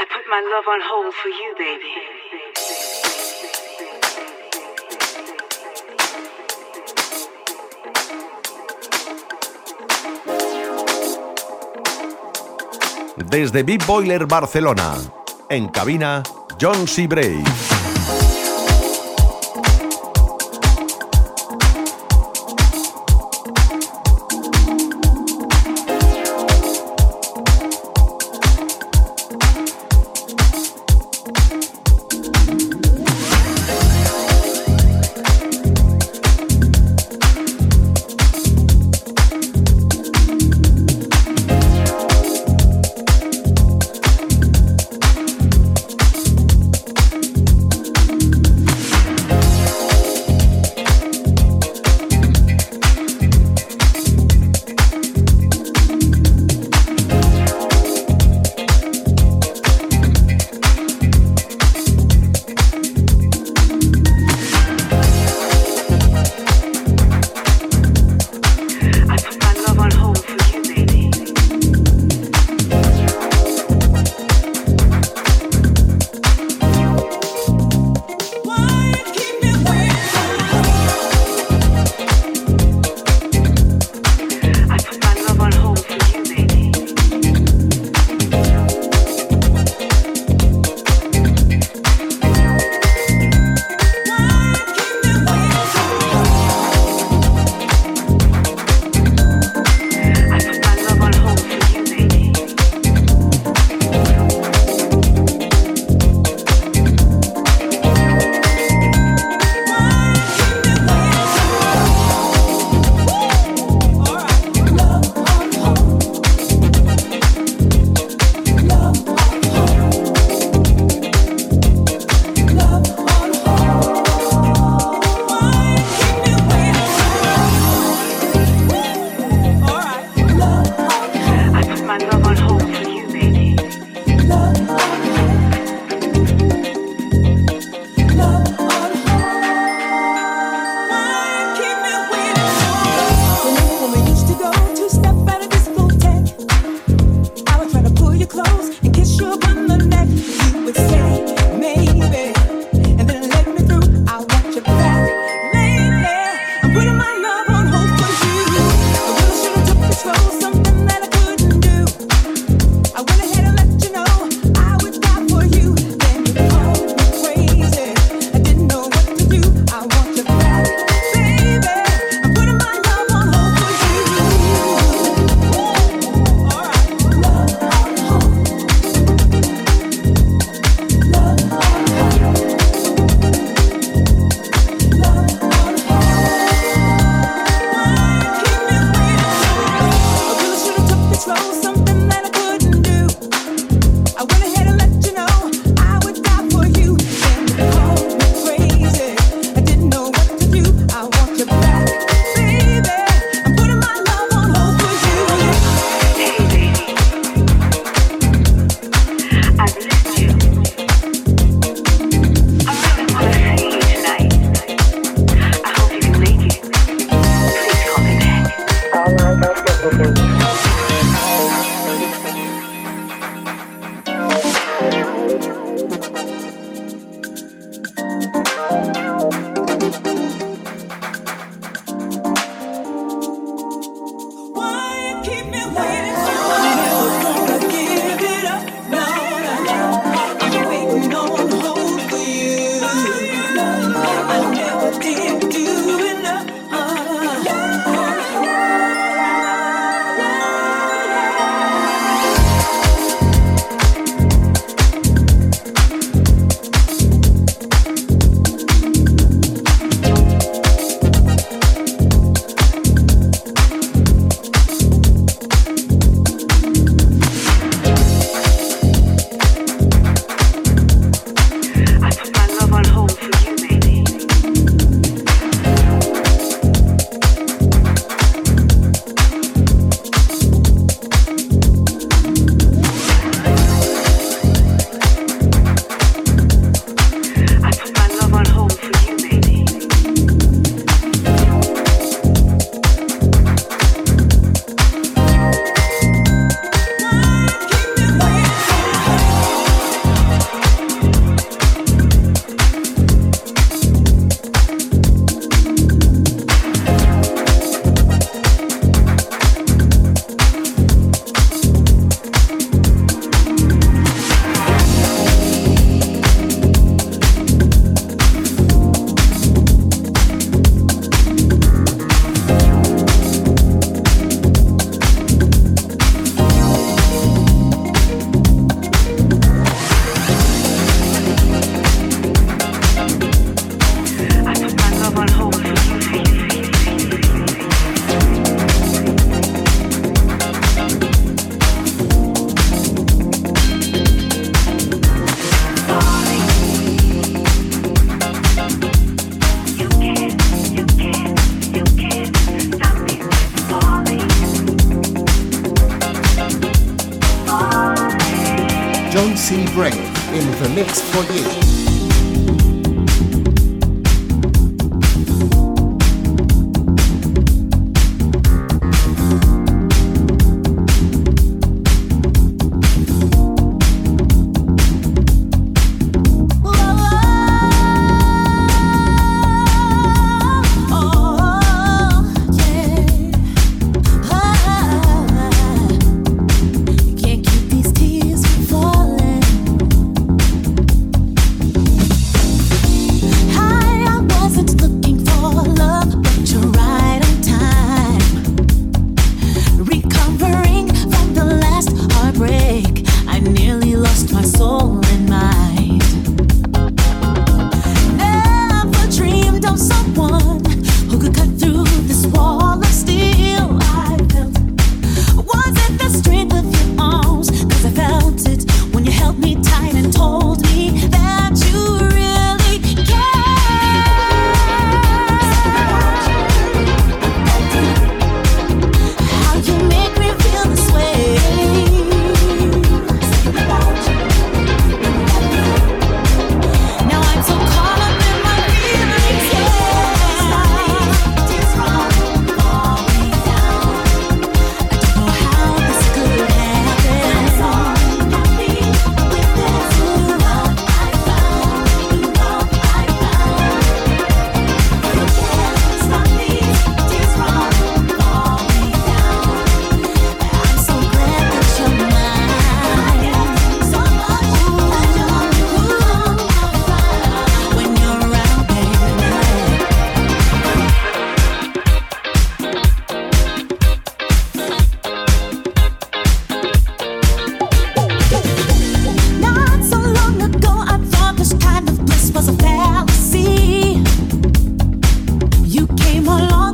I put my love on hold for you, baby. Desde Big Boiler Barcelona, en cabina John C. Bray.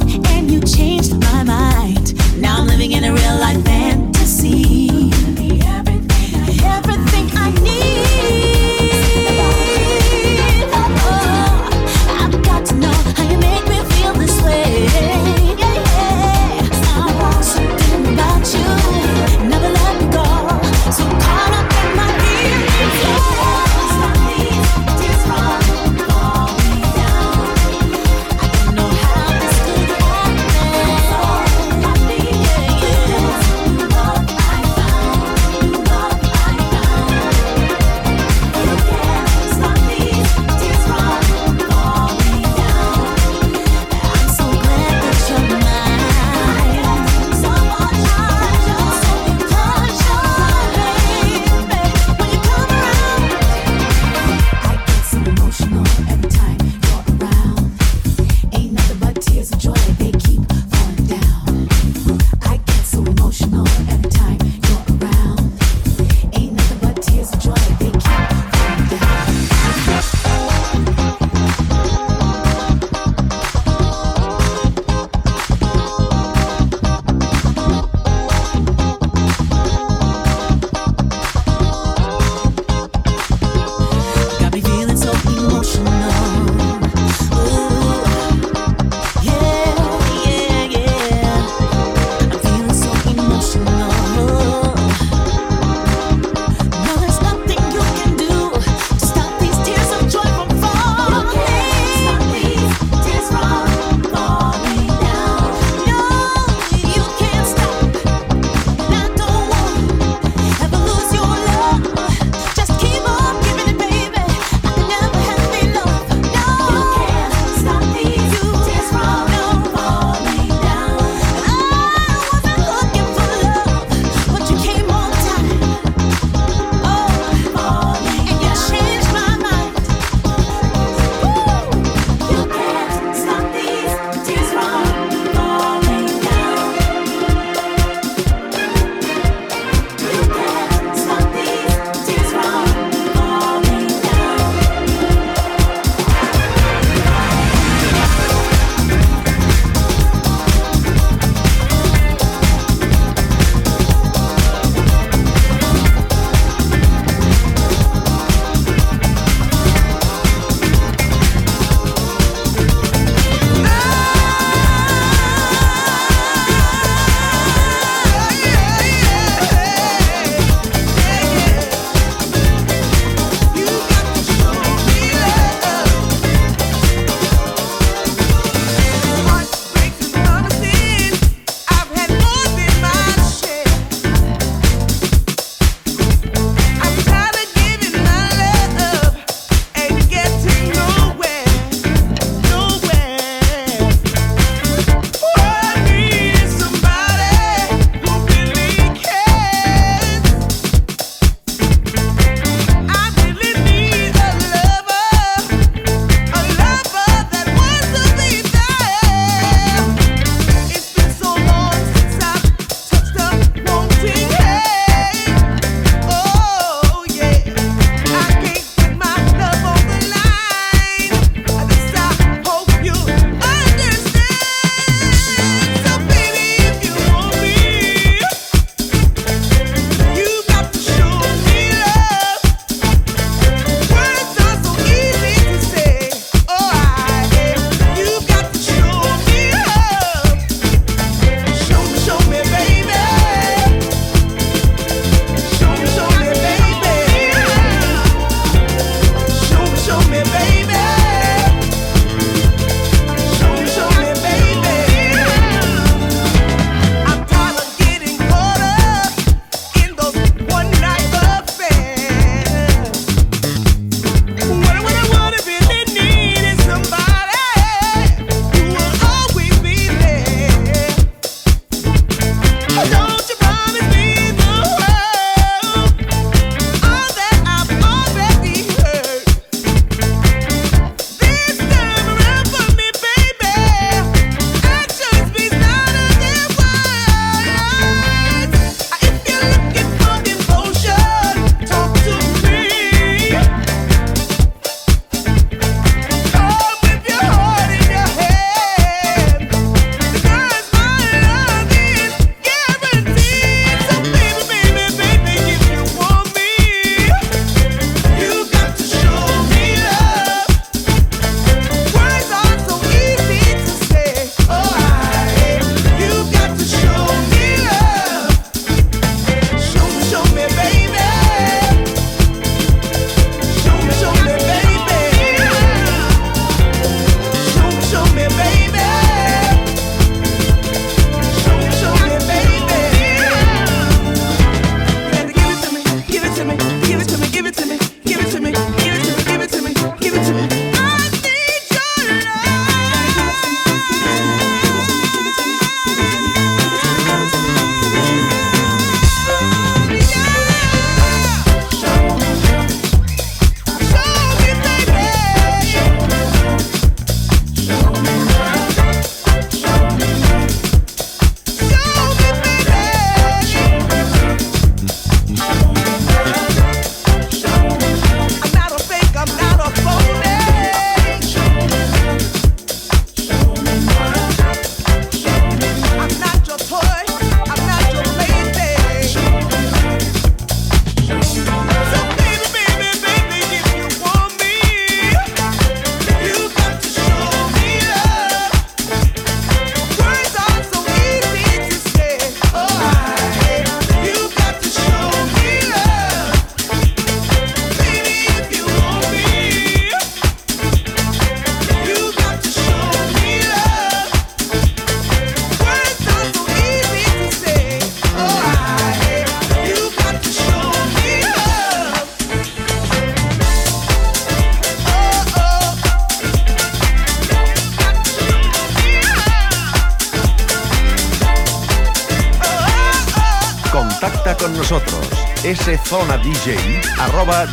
and you changed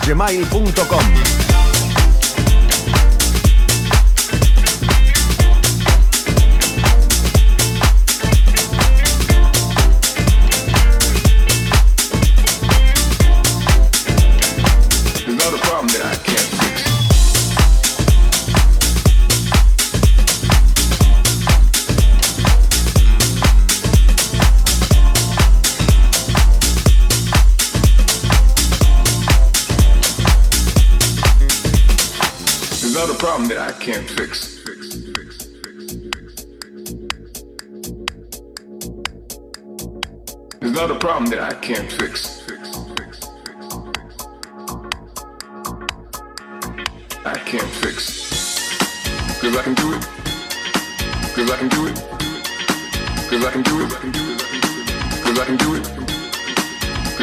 gmail.com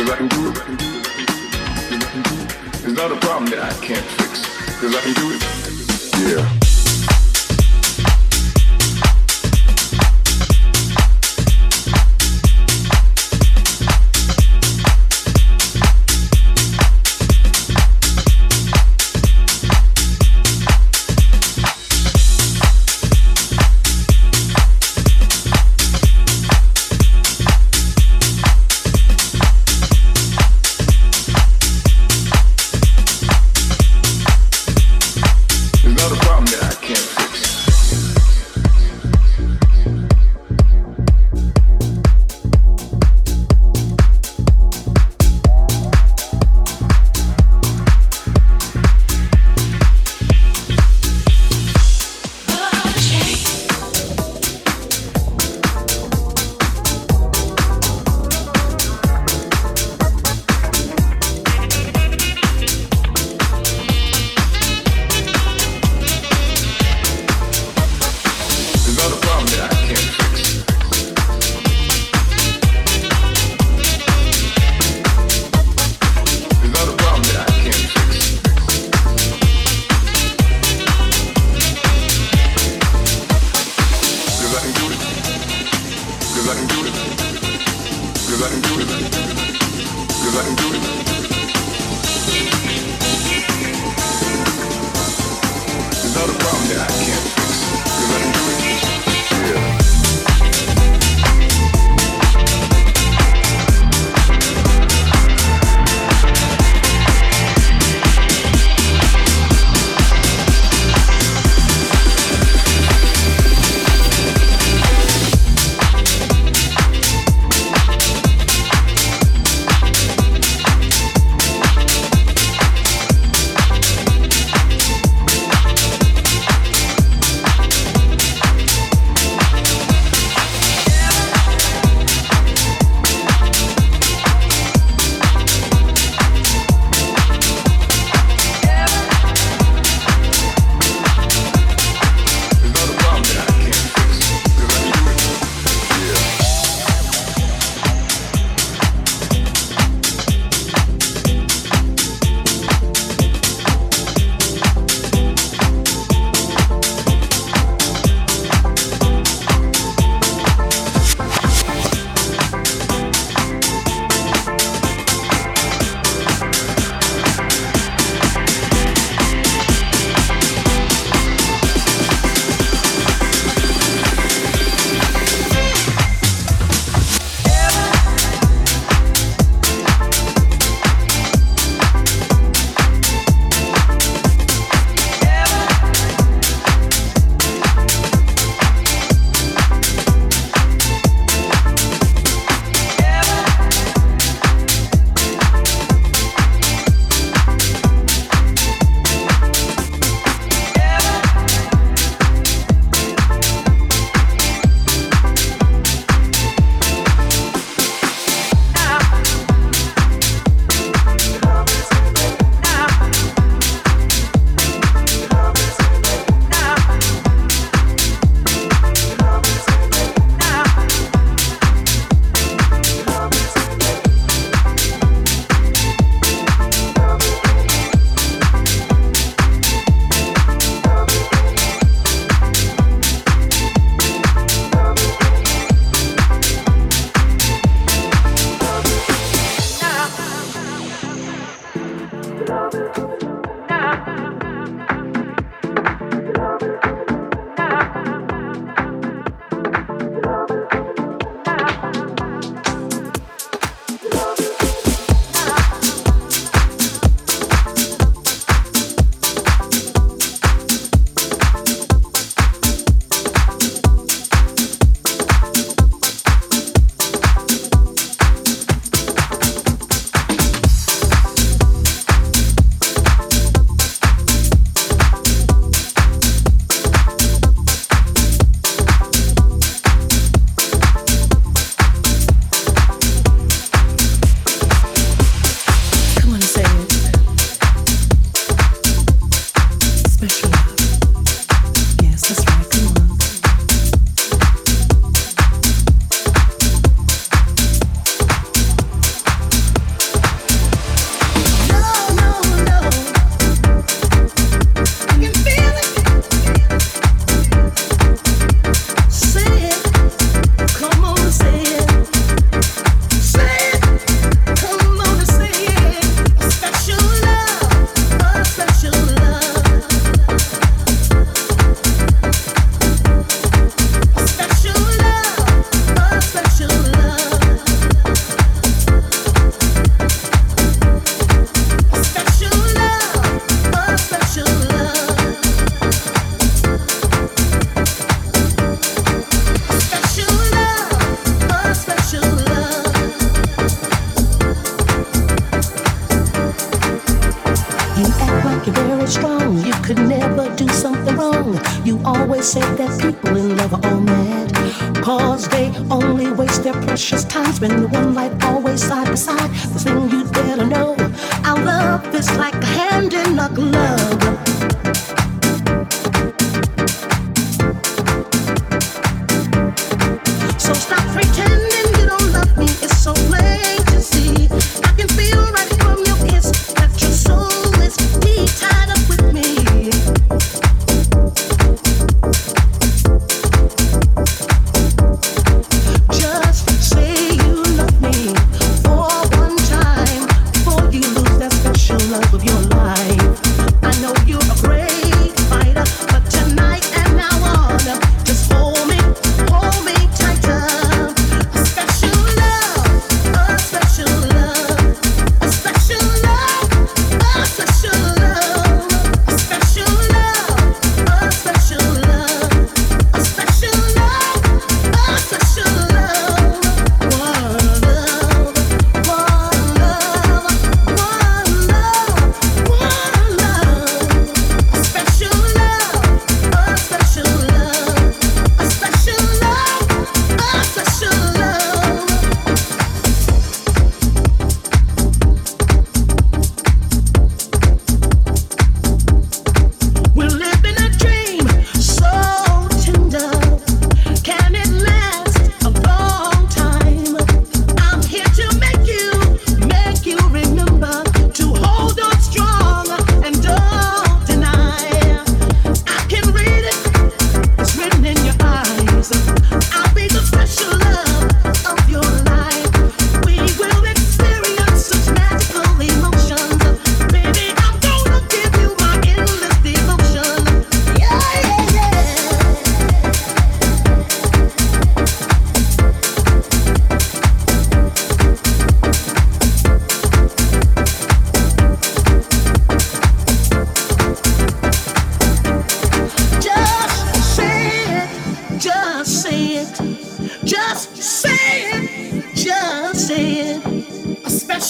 Cause I can do it. There's not a problem that I can't fix. Cause I can do it. Yeah.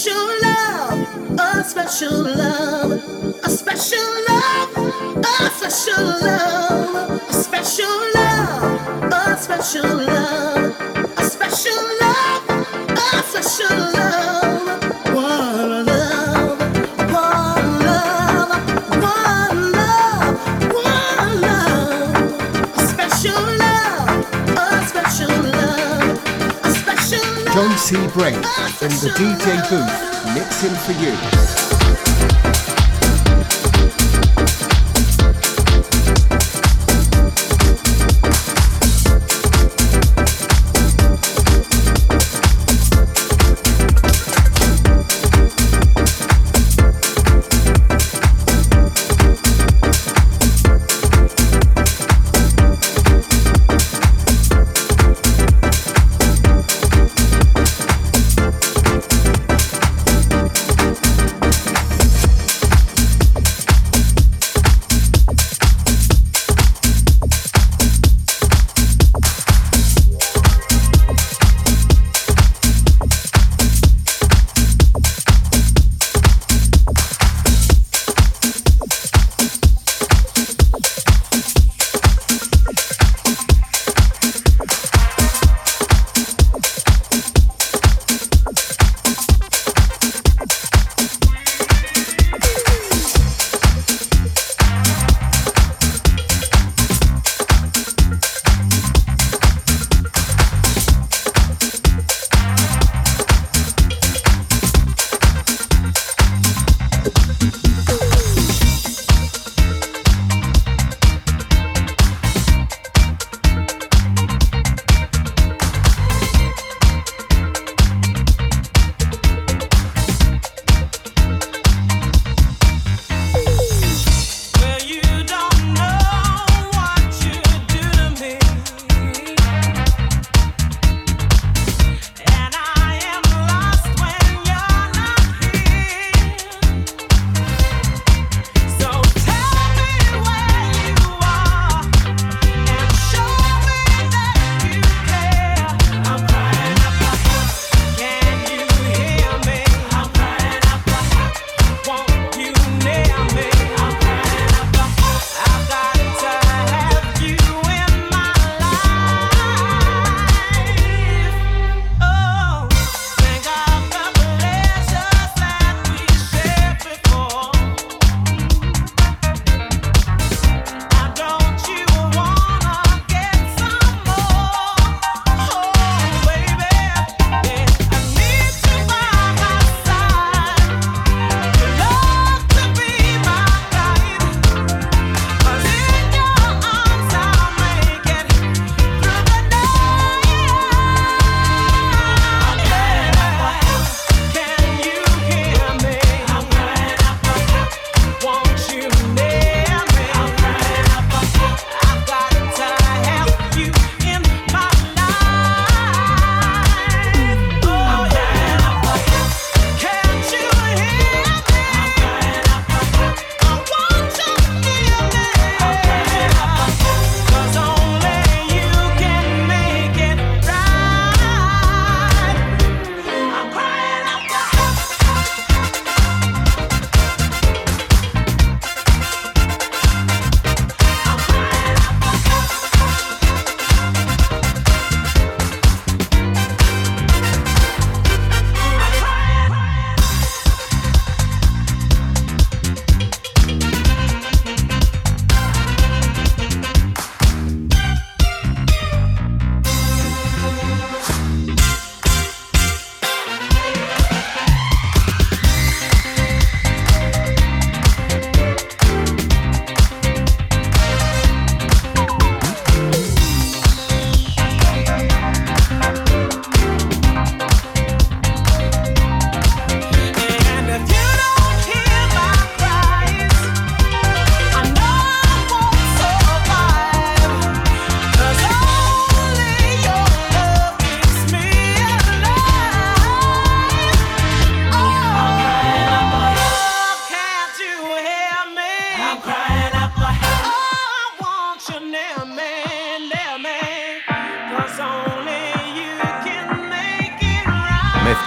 special love, a special love, a special love, a special love, a special love, a special. Brent in the DJ booth mixing for you.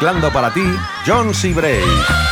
Mezclando para ti, John C. Bray.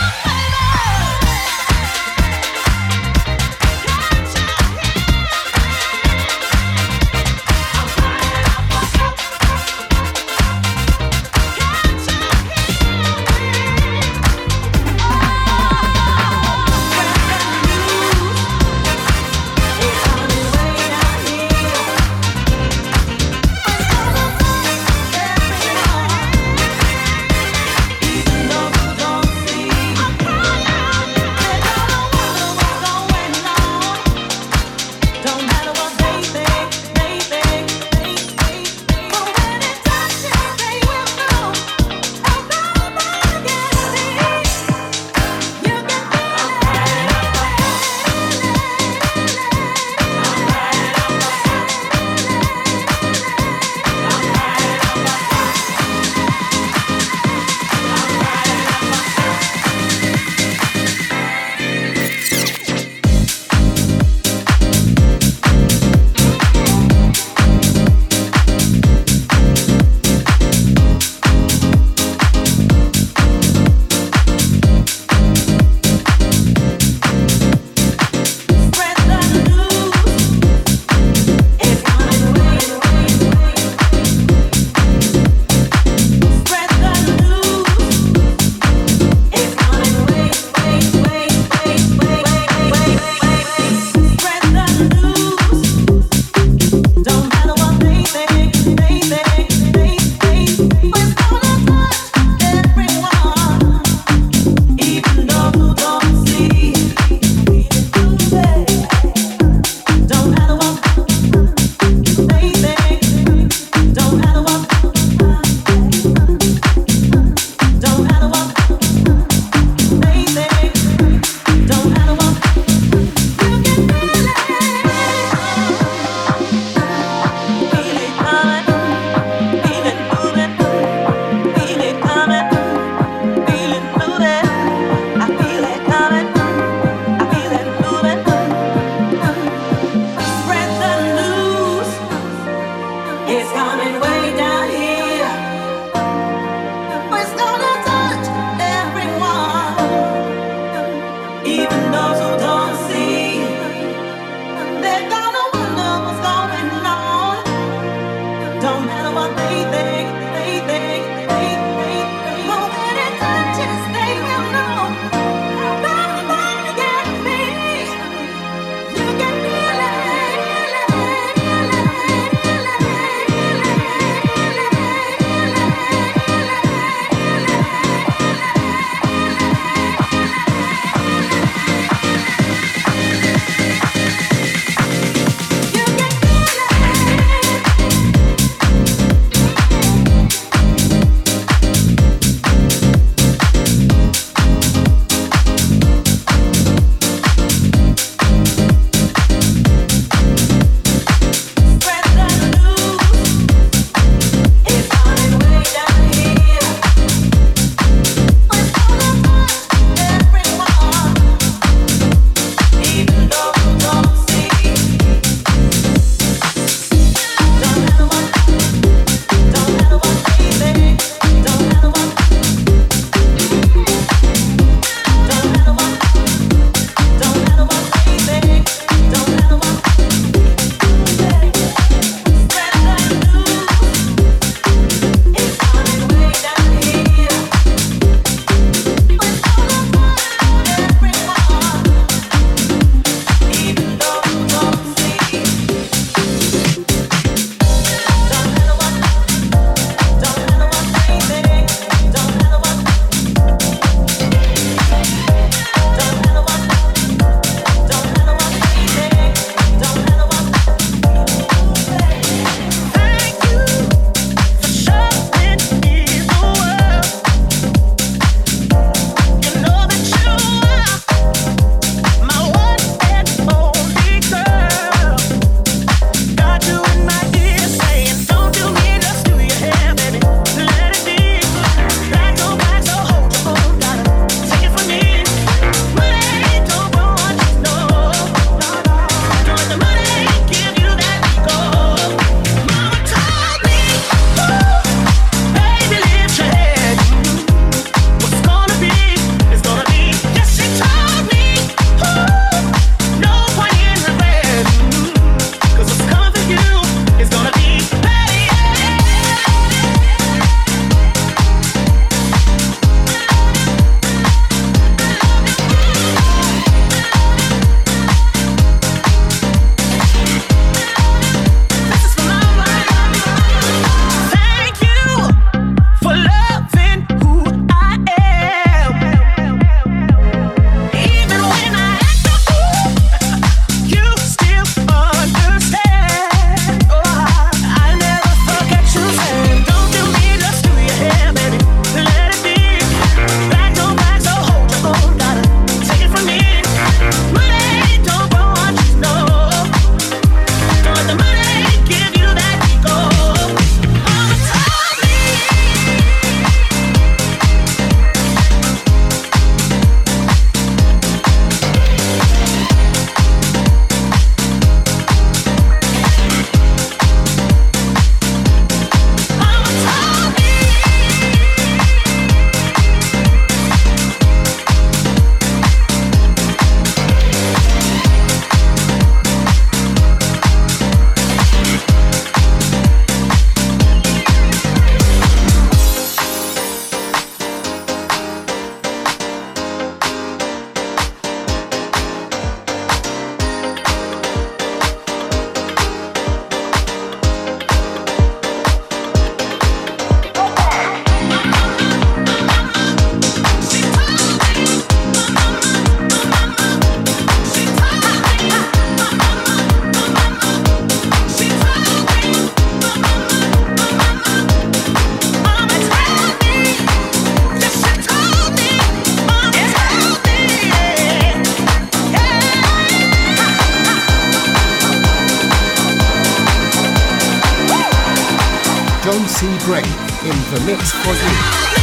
T in the mix for you.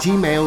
gmail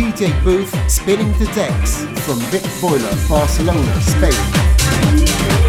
DJ booth spinning the decks from Vic Boiler, Barcelona, Spain.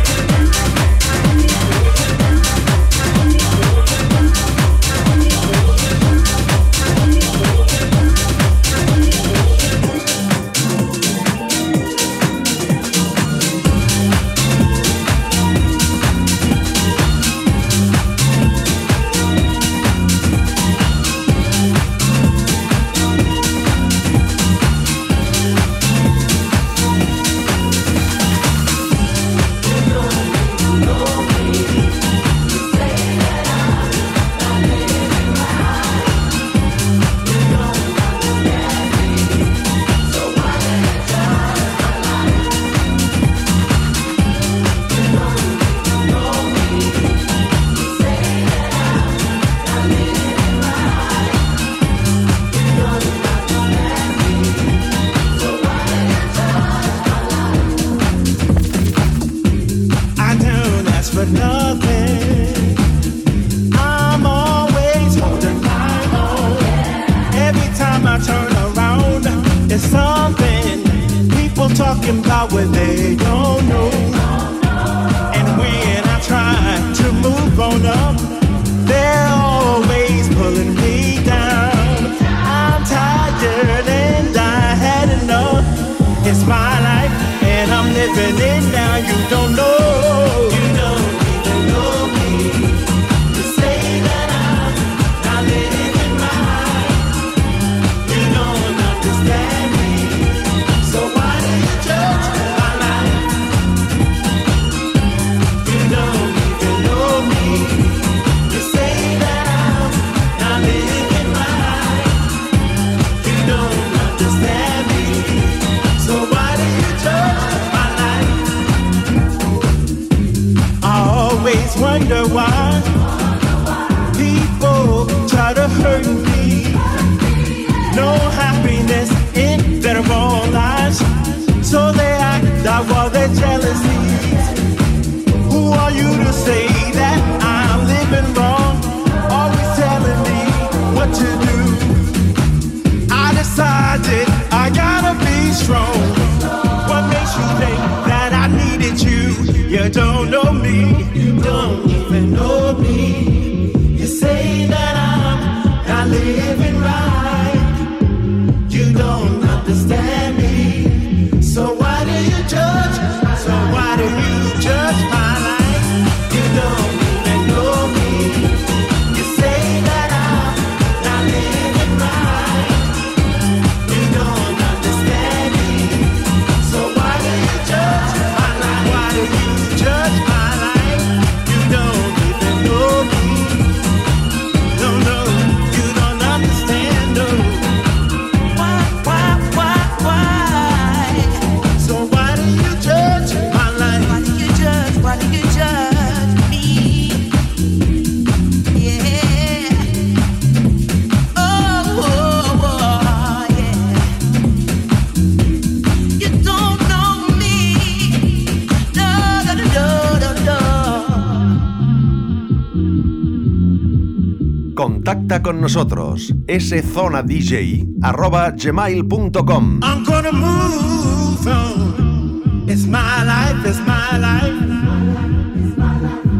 contacta con nosotros. szonadj@gmail.com. I'm gonna move on. It's my life, it's my life.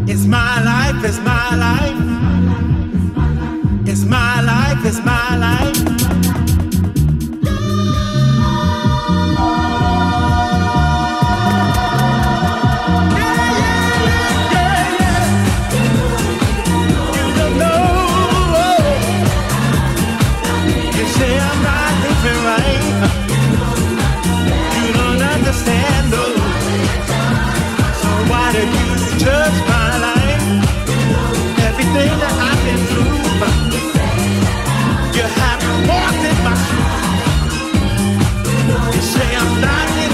It's my life, it's my life. It's my life, it's my life.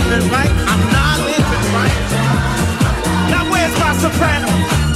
living right. I'm not living right. Now where's my soprano?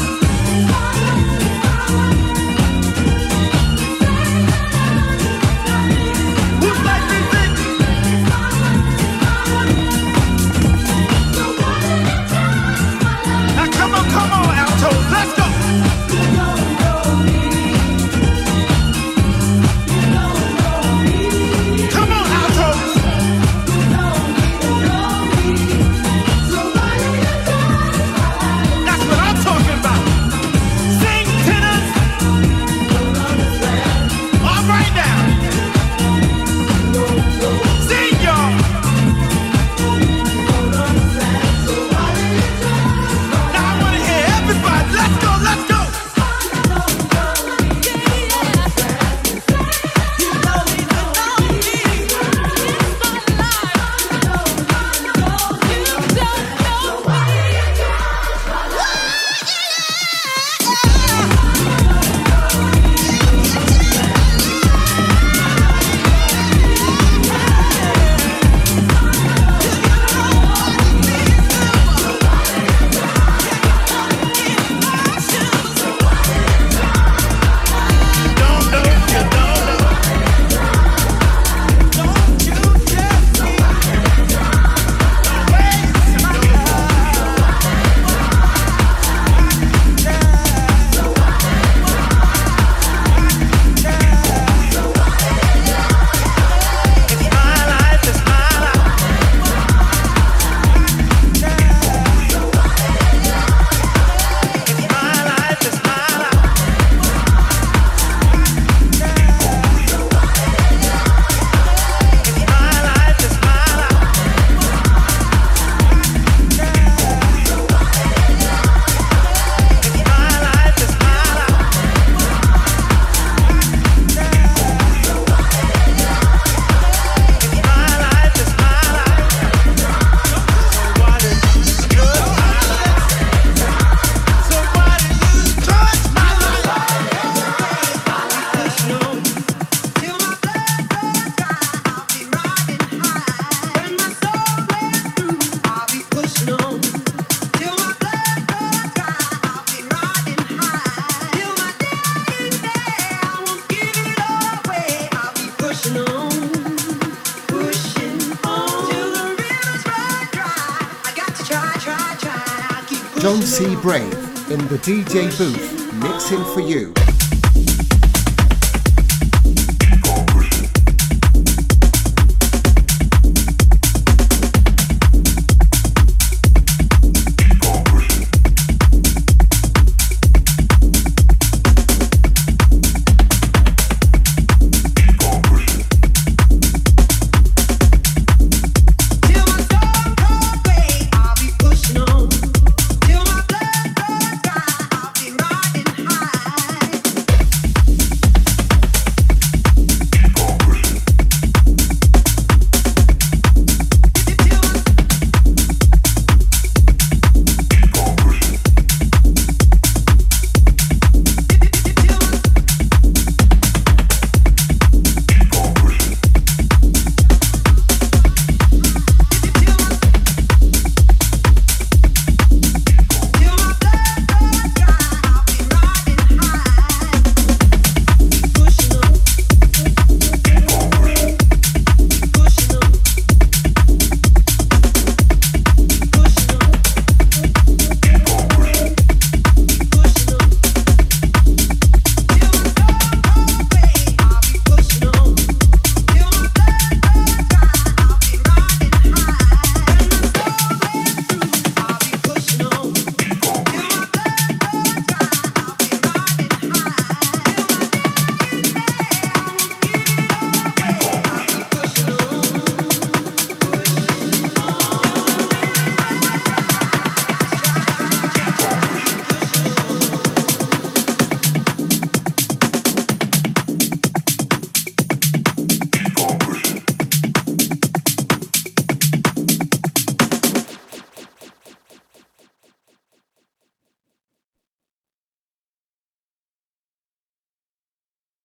DJ Booth mixing for you.